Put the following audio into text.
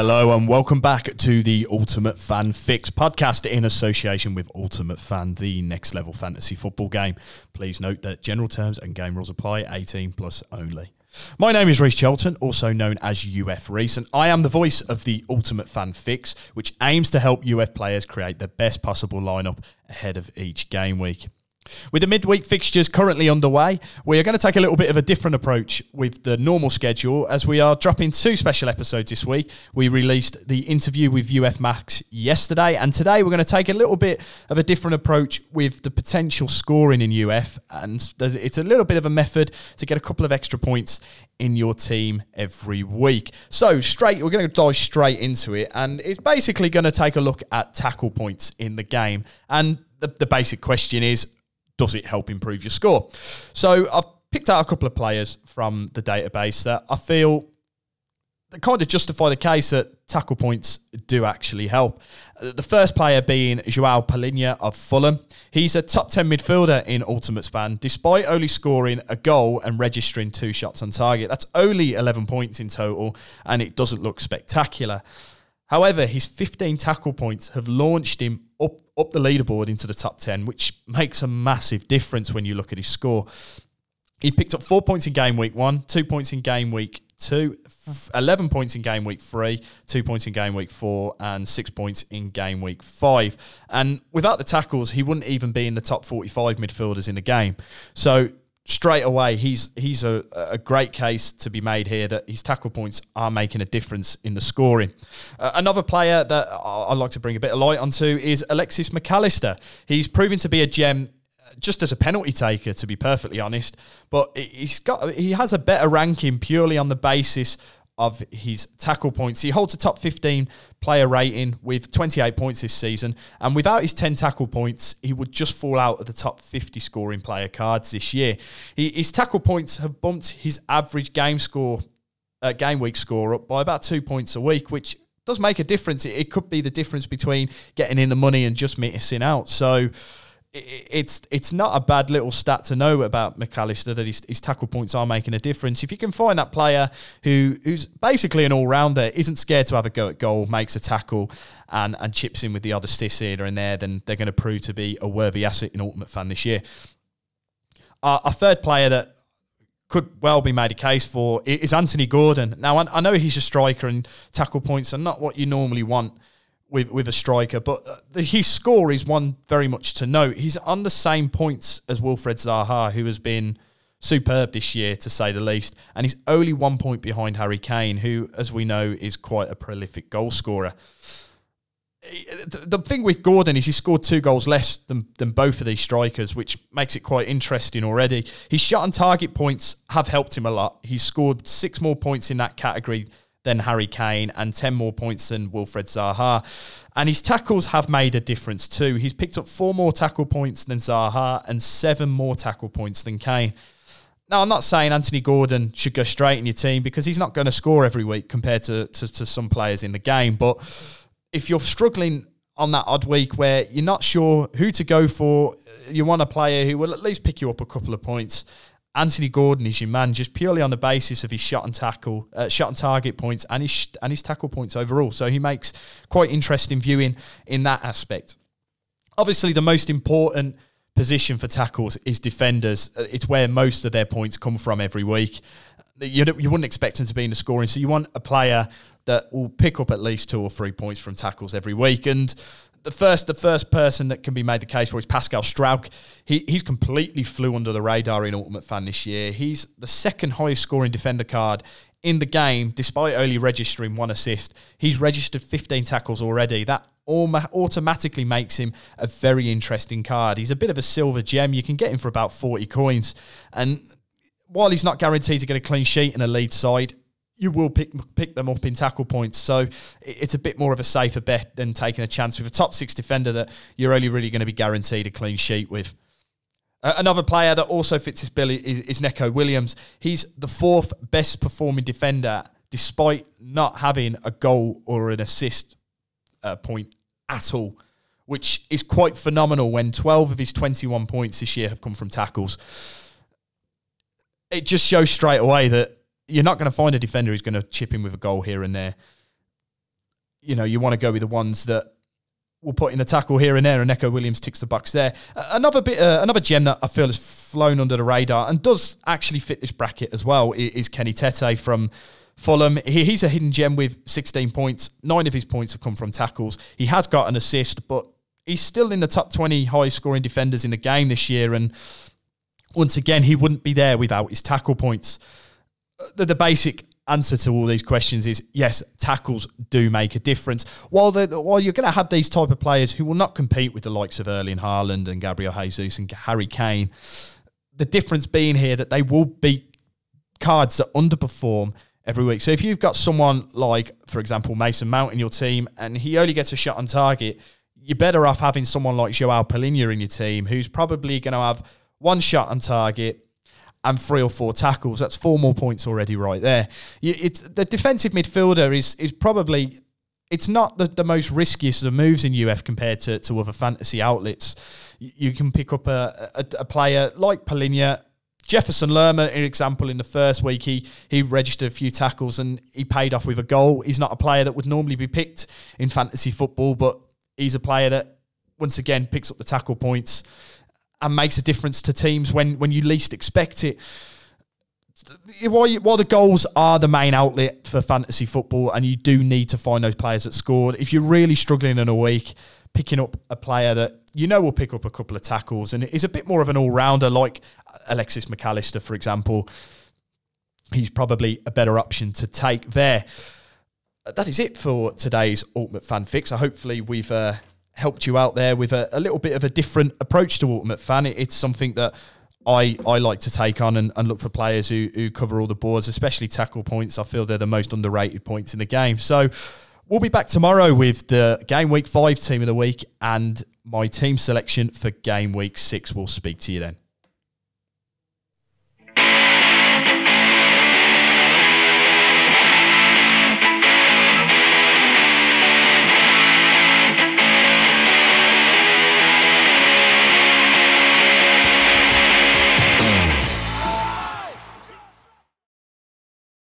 Hello and welcome back to the Ultimate Fan Fix podcast in association with Ultimate Fan, the next level fantasy football game. Please note that general terms and game rules apply 18 plus only. My name is Reece Charlton, also known as UF Reece, and I am the voice of the Ultimate Fan Fix, which aims to help UF players create the best possible lineup ahead of each game week. With the midweek fixtures currently underway, we are going to take a little bit of a different approach with the normal schedule as we are dropping two special episodes this week. We released the interview with UF Max yesterday, and today we're going to take a little bit of a different approach with the potential scoring in UF. And it's a little bit of a method to get a couple of extra points in your team every week. So, straight, we're going to dive straight into it, and it's basically going to take a look at tackle points in the game. And the, the basic question is does it help improve your score? So I've picked out a couple of players from the database that I feel that kind of justify the case that tackle points do actually help. The first player being Joao Palhinha of Fulham. He's a top 10 midfielder in Ultimate Fan, despite only scoring a goal and registering two shots on target. That's only 11 points in total, and it doesn't look spectacular. However, his 15 tackle points have launched him up, up the leaderboard into the top 10, which makes a massive difference when you look at his score. He picked up four points in game week one, two points in game week two, 11 points in game week three, two points in game week four, and six points in game week five. And without the tackles, he wouldn't even be in the top 45 midfielders in the game. So straight away, he's he's a, a great case to be made here that his tackle points are making a difference in the scoring. Uh, another player that I'd like to bring a bit of light onto is Alexis McAllister. He's proven to be a gem uh, just as a penalty taker, to be perfectly honest. But he's got he has a better ranking purely on the basis of his tackle points. He holds a top 15 player rating with 28 points this season. And without his 10 tackle points, he would just fall out of the top 50 scoring player cards this year. He, his tackle points have bumped his average game score, uh, game week score up by about two points a week, which does make a difference. It, it could be the difference between getting in the money and just missing out. So, it's it's not a bad little stat to know about McAllister that his, his, tackle points are making a difference. If you can find that player who who's basically an all rounder, isn't scared to have a go at goal, makes a tackle, and and chips in with the other assists here and there, then they're going to prove to be a worthy asset in Ultimate Fan this year. Uh, a third player that could well be made a case for is Anthony Gordon. Now I, I know he's a striker and tackle points are not what you normally want with with a striker, but uh, his score is one very much to note. He's on the same points as Wilfried Zaha, who has been superb this year to say the least, and he's only one point behind Harry Kane, who, as we know, is quite a prolific goal scorer. The thing with Gordon is he scored two goals less than, than both of these strikers, which makes it quite interesting already. His shot and target points have helped him a lot. He's scored six more points in that category than Harry Kane and 10 more points than Wilfried Zaha. And his tackles have made a difference too. He's picked up four more tackle points than Zaha and seven more tackle points than Kane. Now, I'm not saying Anthony Gordon should go straight in your team because he's not going to score every week compared to, to, to some players in the game. But if you're struggling on that odd week where you're not sure who to go for, you want a player who will at least pick you up a couple of points Anthony Gordon is your man just purely on the basis of his shot and tackle, uh, shot and target points, and his and his tackle points overall. So he makes quite interesting viewing in that aspect. Obviously, the most important position for tackles is defenders. Uh, it's where most of their points come from every week. You, you wouldn't expect them to be in the scoring, so you want a player that will pick up at least two or three points from tackles every week. And the first the first person that can be made the case for is Pascal Struijk. He he's completely flew under the radar in Ultimate Fan this year. He's the second highest scoring defender card in the game, despite only registering one assist. He's registered 15 tackles already. That automatically makes him a very interesting card. He's a bit of a silver gem. You can get him for about 40 coins. And while he's not guaranteed to get a clean sheet in a Leeds side, you will pick pick them up in tackle points. So it's a bit more of a safer bet than taking a chance with a top six defender that you're only really going to be guaranteed a clean sheet with. Another player that also fits this bill is, is Neco Williams. He's the fourth best performing defender, despite not having a goal or an assist uh, point at all, which is quite phenomenal when 12 of his 21 points this year have come from tackles. It just shows straight away that you're not going to find a defender who's going to chip in with a goal here and there. you know, you want to go with the ones that will put in a tackle here and there, and Neco Williams ticks the box there. Another bit, uh, another gem that I feel has flown under the radar and does actually fit this bracket as well is Kenny Tete from Fulham. He, he's a hidden gem with 16 points. Nine of his points have come from tackles. He has got an assist, but he's still in the top 20 high scoring defenders in the game this year. And once again, he wouldn't be there without his tackle points. The, the basic answer to all these questions is yes, tackles do make a difference. While while you're going to have these type of players who will not compete with the likes of Erling Haaland and Gabriel Jesus and Harry Kane, the difference being here that they will beat cards that underperform every week. So if you've got someone like, for example, Mason Mount in your team and he only gets a shot on target, you're better off having someone like Joao Palhinha in your team who's probably going to have one shot on target and three or four tackles. That's four more points already right there. It's, the defensive midfielder is is probably it's not the, the most riskiest of moves in UF compared to, to other fantasy outlets. You can pick up a, a, a player like Palhinha, Jefferson Lerma, an example, in the first week, he, he registered a few tackles and he paid off with a goal. He's not a player that would normally be picked in fantasy football, but he's a player that, once again, picks up the tackle points and makes a difference to teams when, when you least expect it. While, you, while the goals are the main outlet for fantasy football, and you do need to find those players that scored, if you're really struggling in a week, picking up a player that you know will pick up a couple of tackles and is a bit more of an all rounder, like Alexis McAllister, for example, he's probably a better option to take there. That is it for today's Ultimate Fan Fix. hopefully we've uh, helped you out there with a, a, little bit of a different approach to Ultimate Fan. It, it's something that I, I like to take on and, and look for players who, who cover all the boards, especially tackle points. I feel they're the most underrated points in the game. So we'll be back tomorrow with the game week five team of the week and my team selection for game week six. We'll speak to you then.